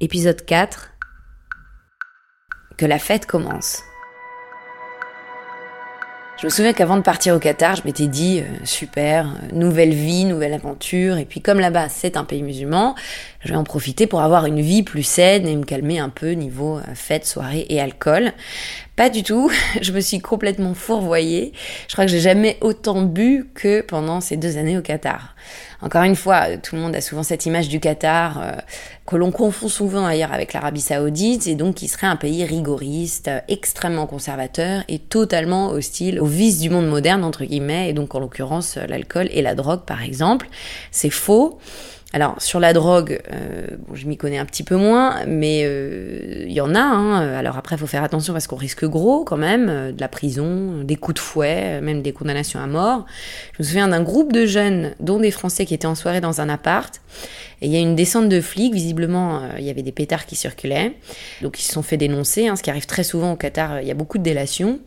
Épisode 4 Que la fête commence. Je me souviens qu'avant de partir au Qatar, je m'étais dit, euh, super, nouvelle vie, nouvelle aventure, et puis comme là-bas c'est un pays musulman, je vais en profiter pour avoir une vie plus saine et me calmer un peu niveau euh, fête, soirée et alcool. Pas du tout, je me suis complètement fourvoyée. Je crois que j'ai jamais autant bu que pendant ces deux années au Qatar. Encore une fois, tout le monde a souvent cette image du Qatar euh, que l'on confond souvent ailleurs avec l'Arabie Saoudite, et donc qui serait un pays rigoriste, euh, extrêmement conservateur et totalement hostile aux vices du monde moderne entre guillemets, et donc en l'occurrence l'alcool et la drogue par exemple. C'est faux. Alors sur la drogue, euh, bon, je m'y connais un petit peu moins, mais il y en a. Hein. Alors après, il faut faire attention parce qu'on risque gros quand même, de la prison, des coups de fouet, même des condamnations à mort. Je me souviens d'un groupe de jeunes, dont des Français qui étaient en soirée dans un appart, et il y a une descente de flics, visiblement, euh, il y avait des pétards qui circulaient. Donc ils se sont fait dénoncer, hein, ce qui arrive très souvent au Qatar, euh, il y a beaucoup de délations.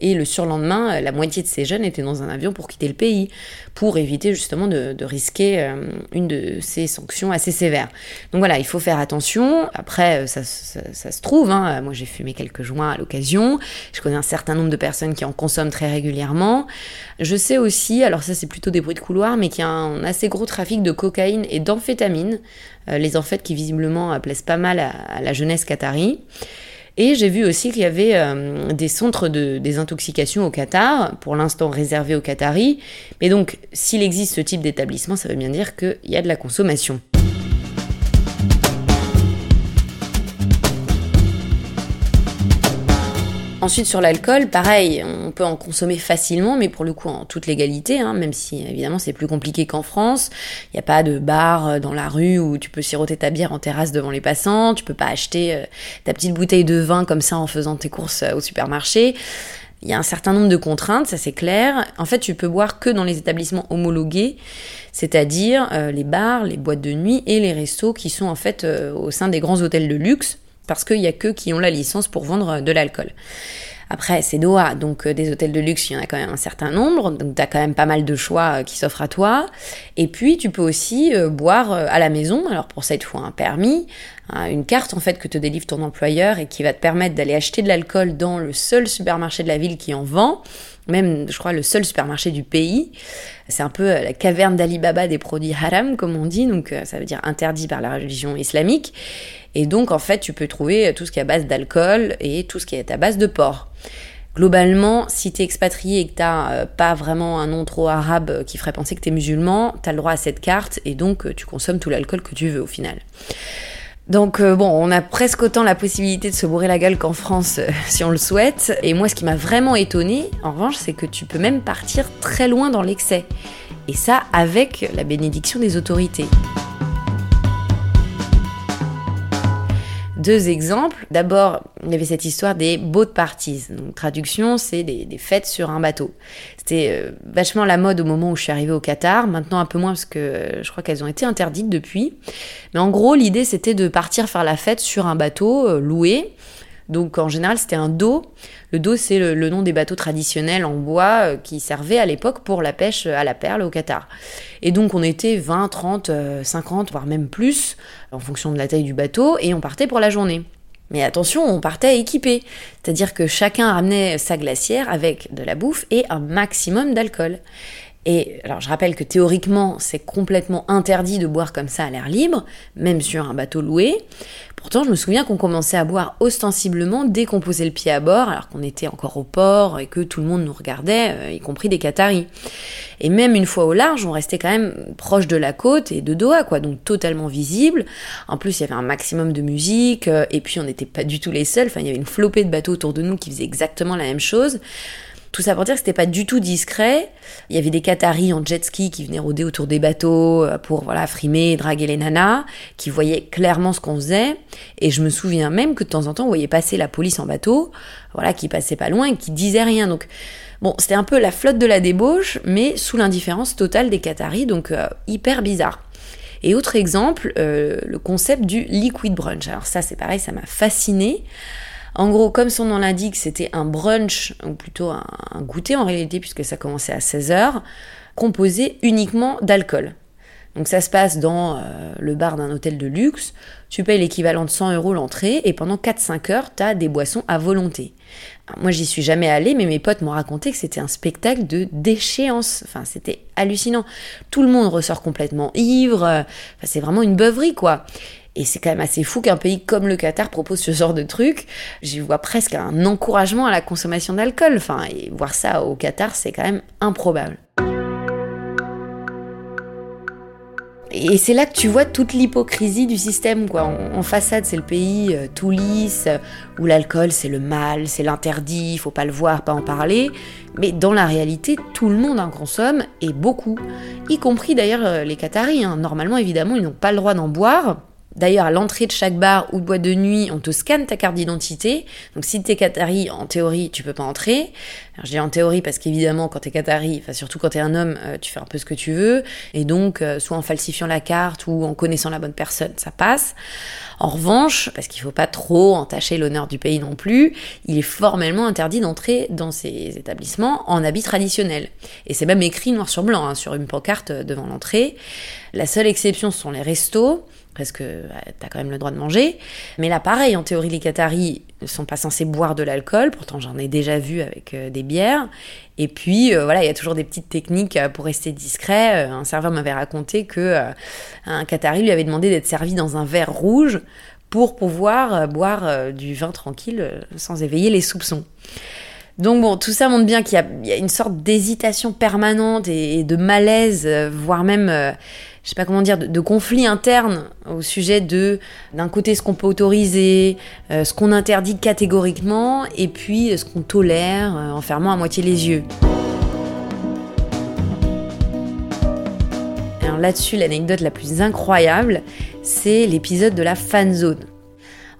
Et le surlendemain, euh, la moitié de ces jeunes étaient dans un avion pour quitter le pays, pour éviter justement de, risquer une de ces sanctions assez sévères. Donc voilà, il faut faire attention. Après, ça, ça, se trouve, hein. moi j'ai fumé quelques joints à l'occasion, je connais un certain nombre de personnes qui en consomment très régulièrement. Je sais aussi, alors ça c'est plutôt des bruits de couloir, mais qu'il y a un assez gros trafic de cocaïne et d'amphétamines euh, les amphètes qui visiblement euh, plaisent pas mal à, la jeunesse qatari. Et j'ai vu aussi qu'il y avait euh, des centres de désintoxication au Qatar, pour l'instant réservés aux Qataris. Mais donc, s'il existe ce type d'établissement, ça veut bien dire qu'il y a de la consommation. Ensuite, sur l'alcool, pareil, on peut en consommer facilement, mais pour le coup en toute légalité, hein, même si évidemment c'est plus compliqué qu'en France. Il n'y a pas de bar euh, dans la rue où tu peux siroter ta bière en terrasse devant les passants, tu peux pas acheter euh, ta petite bouteille de vin comme ça en faisant tes courses euh, au supermarché. Il y a un certain nombre de contraintes, ça c'est clair. En fait, tu peux boire que dans les établissements homologués, c'est-à-dire les bars, les boîtes de nuit et les restos qui sont en fait au sein des grands hôtels de luxe parce qu'il y a que qui ont la licence pour vendre de l'alcool. Après, c'est Doha, donc euh, des hôtels de luxe, il y en a quand même un certain nombre, donc tu as quand même pas mal de choix euh, qui s'offrent à toi. Et puis, tu peux aussi euh, boire à la maison, alors pour ça, il te faut un permis, hein, une carte en fait que te délivre ton employeur et qui va te permettre d'aller acheter de l'alcool dans le seul supermarché de la ville qui en vend même, je crois, le seul supermarché du pays. C'est un peu la caverne d'Alibaba des produits haram, comme on dit, donc ça veut dire interdit par la religion islamique. Et donc, en fait, tu peux trouver tout ce qui est à base d'alcool et tout ce qui est à base de porc. Globalement, si t'es expatrié et que t'as euh, pas vraiment un nom trop arabe qui ferait penser que t'es musulman, t'as le droit à cette carte et donc euh, tu consommes tout l'alcool que tu veux au final. Donc euh, bon, on a presque autant la possibilité de se bourrer la gueule qu'en France si on le souhaite. Et moi, ce qui m'a vraiment étonné, en revanche, c'est que tu peux même partir très loin dans l'excès. Et ça avec la bénédiction des autorités. Deux exemples. D'abord, il y avait cette histoire des boat parties. Donc, traduction, c'est des, fêtes sur un bateau. C'était euh, vachement la mode au moment où je suis arrivée au Qatar. Maintenant, un peu moins parce que euh, je crois qu'elles ont été interdites depuis. Mais en gros, l'idée, c'était de partir faire la fête sur un bateau euh, loué. Donc en général, c'était un dos. Le dos, c'est le, nom des bateaux traditionnels en bois qui servaient à l'époque pour la pêche à la perle au Qatar. Et donc on était 20, 30, 50, voire même plus, en fonction de la taille du bateau, et on partait pour la journée. Mais attention, on partait équipé, c'est-à-dire que chacun ramenait sa glacière avec de la bouffe et un maximum d'alcool. Et alors je rappelle que théoriquement c'est complètement interdit de boire comme ça à l'air libre, même sur un bateau loué. Pourtant je me souviens qu'on commençait à boire ostensiblement dès qu'on posait le pied à bord, alors qu'on était encore au port et que tout le monde nous regardait, euh, y compris des Qataris. Et même une fois au large, on restait quand même proche de la côte et de Doha, quoi, donc totalement visible. En plus il y avait un maximum de musique, euh, et puis on n'était pas du tout les seuls, enfin il y avait une flopée de bateaux autour de nous qui faisaient exactement la même chose. Tout ça pour dire que c'était pas du tout discret. Il y avait des Qataris en jet ski qui venaient rôder autour des bateaux euh, pour voilà frimer, draguer les nanas, qui voyaient clairement ce qu'on faisait. Et je me souviens même que de temps en temps, on voyait passer la police en bateau, voilà, qui passait pas loin et qui disait rien. Donc bon, c'était un peu la flotte de la débauche, mais sous l'indifférence totale des Qataris, donc euh, hyper bizarre. Et autre exemple, euh, le concept du liquid brunch. Alors ça, c'est pareil, ça m'a fasciné. En gros, comme son nom l'indique, c'était un brunch, ou plutôt un, goûter en réalité, puisque ça commençait à 16h, composé uniquement d'alcool. Donc ça se passe dans euh, le bar d'un hôtel de luxe, tu payes l'équivalent de 100 euros l'entrée et pendant 4-5 heures, tu as des boissons à volonté. moi j'y suis jamais allée, mais mes potes m'ont raconté que c'était un spectacle de déchéance. Enfin c'était hallucinant. Tout le monde ressort complètement ivre. C'est vraiment une beuverie quoi. Et c'est quand même assez fou qu'un pays comme le Qatar propose ce genre de truc. J'y vois presque un encouragement à la consommation d'alcool. Enfin, et voir ça au Qatar, c'est quand même improbable. Et c'est là que tu vois toute l'hypocrisie du système, quoi. En, façade, c'est le pays euh, tout lisse, où l'alcool c'est le mal, c'est l'interdit, il faut pas le voir, pas en parler. Mais dans la réalité, tout le monde en consomme, et beaucoup. Y compris d'ailleurs euh, les Qataris. Hein. Normalement, évidemment, ils n'ont pas le droit d'en boire. D'ailleurs, à l'entrée de chaque bar ou boîte de nuit, on te scanne ta carte d'identité. Donc, si t'es Qatari, en théorie, tu peux pas entrer. Alors, je dis en théorie parce qu'évidemment, quand t'es Qatari, enfin, surtout quand t'es un homme, euh, tu fais un peu ce que tu veux. Et donc, euh, soit en falsifiant la carte ou en connaissant la bonne personne, ça passe. En revanche, parce qu'il faut pas trop entacher l'honneur du pays non plus, il est formellement interdit d'entrer dans ces établissements en habit traditionnel. Et c'est même écrit noir sur blanc, hein, sur une pancarte devant l'entrée. La seule exception sont les restos parce que euh, t'as quand même le droit de manger. Mais là, pareil, en théorie, les Qataris ne sont pas censés boire de l'alcool, pourtant j'en ai déjà vu avec euh, des bières. Et puis, euh, voilà, il y a toujours des petites techniques pour rester discret. un serveur m'avait raconté que un Qatari lui avait demandé d'être servi dans un verre rouge pour pouvoir boire du vin tranquille sans éveiller les soupçons. Donc bon, tout ça montre bien qu'il y, a une sorte d'hésitation permanente et, de malaise, voire même je sais pas comment dire, de, conflits internes au sujet de, d'un côté, ce qu'on peut autoriser, euh, ce qu'on interdit catégoriquement, et puis euh, ce qu'on tolère euh, en fermant à moitié les yeux. Alors là-dessus, l'anecdote la plus incroyable, c'est l'épisode de la fan zone.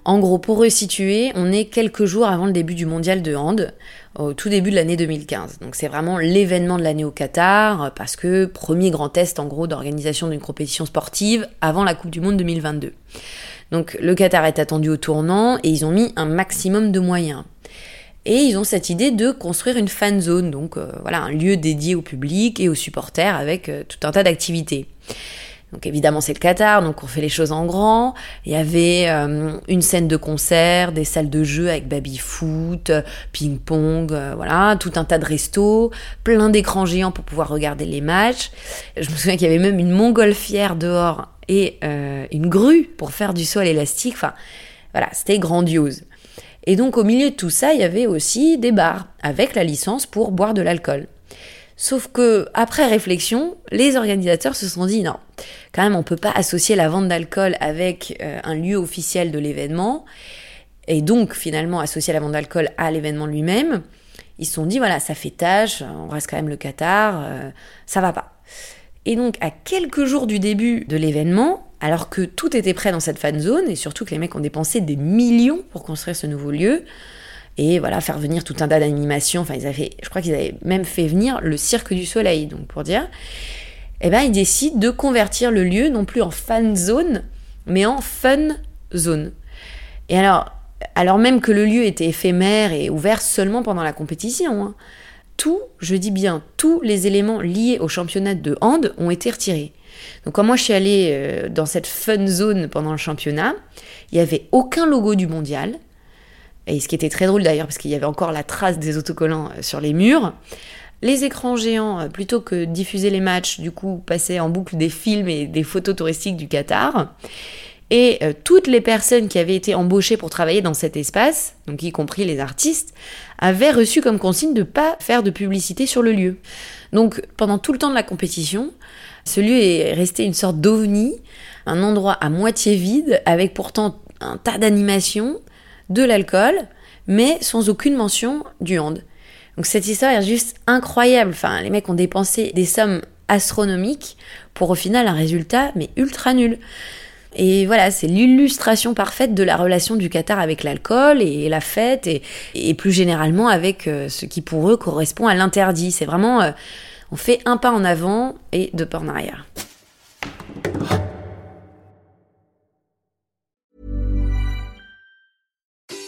En gros, pour resituer, on est quelques jours avant le début du mondial de hand, au tout début de l'année 2015. Donc c'est vraiment l'événement de l'année au Qatar, parce que premier grand test en gros d'organisation d'une compétition sportive avant la Coupe du Monde 2022. Donc le Qatar est attendu au tournant et ils ont mis un maximum de moyens. Et ils ont cette idée de construire une fan zone, donc euh, voilà, un lieu dédié au public et aux supporters avec euh, tout un tas d'activités. Donc évidemment c'est le Qatar, donc on fait les choses en grand. Il y avait euh, une scène de concert, des salles de jeu avec baby-foot, ping-pong, euh, voilà, tout un tas de restos, plein d'écrans géants pour pouvoir regarder les matchs. Je me souviens qu'il y avait même une montgolfière dehors et euh, une grue pour faire du sol élastique. Enfin voilà, c'était grandiose. Et donc au milieu de tout ça, il y avait aussi des bars avec la licence pour boire de l'alcool. Sauf que, après réflexion, les organisateurs se sont dit non, quand même, on peut pas associer la vente d'alcool avec euh, un lieu officiel de l'événement, et donc finalement associer la vente d'alcool à l'événement lui-même. Ils se sont dit voilà, ça fait tâche, on reste quand même le Qatar, euh, ça va pas. Et donc, à quelques jours du début de l'événement, alors que tout était prêt dans cette fan zone, et surtout que les mecs ont dépensé des millions pour construire ce nouveau lieu, et voilà, faire venir tout un tas d'animations. Enfin, je crois qu'ils avaient même fait venir le Cirque du Soleil, donc pour dire. Eh ben, ils décident de convertir le lieu non plus en fan zone, mais en fun zone. Et alors, alors même que le lieu était éphémère et ouvert seulement pendant la compétition, hein, tout, je dis bien, tous les éléments liés au championnat de hand ont été retirés. Donc quand moi je suis allée euh, dans cette fun zone pendant le championnat, il n'y avait aucun logo du mondial, et ce qui était très drôle d'ailleurs, parce qu'il y avait encore la trace des autocollants euh, sur les murs. Les écrans géants, euh, plutôt que diffuser les matchs, du coup, passaient en boucle des films et des photos touristiques du Qatar. Et euh, toutes les personnes qui avaient été embauchées pour travailler dans cet espace, donc y compris les artistes, avaient reçu comme consigne de ne pas faire de publicité sur le lieu. Donc pendant tout le temps de la compétition, ce lieu est resté une sorte d'ovni, un endroit à moitié vide, avec pourtant un tas d'animations, de l'alcool, mais sans aucune mention du hand. Donc cette histoire est juste incroyable. Enfin, les mecs ont dépensé des sommes astronomiques pour au final un résultat mais ultra nul. Et voilà, c'est l'illustration parfaite de la relation du Qatar avec l'alcool et la fête et, plus généralement avec euh, ce qui pour eux correspond à l'interdit. C'est vraiment, euh, on fait un pas en avant et deux pas en arrière.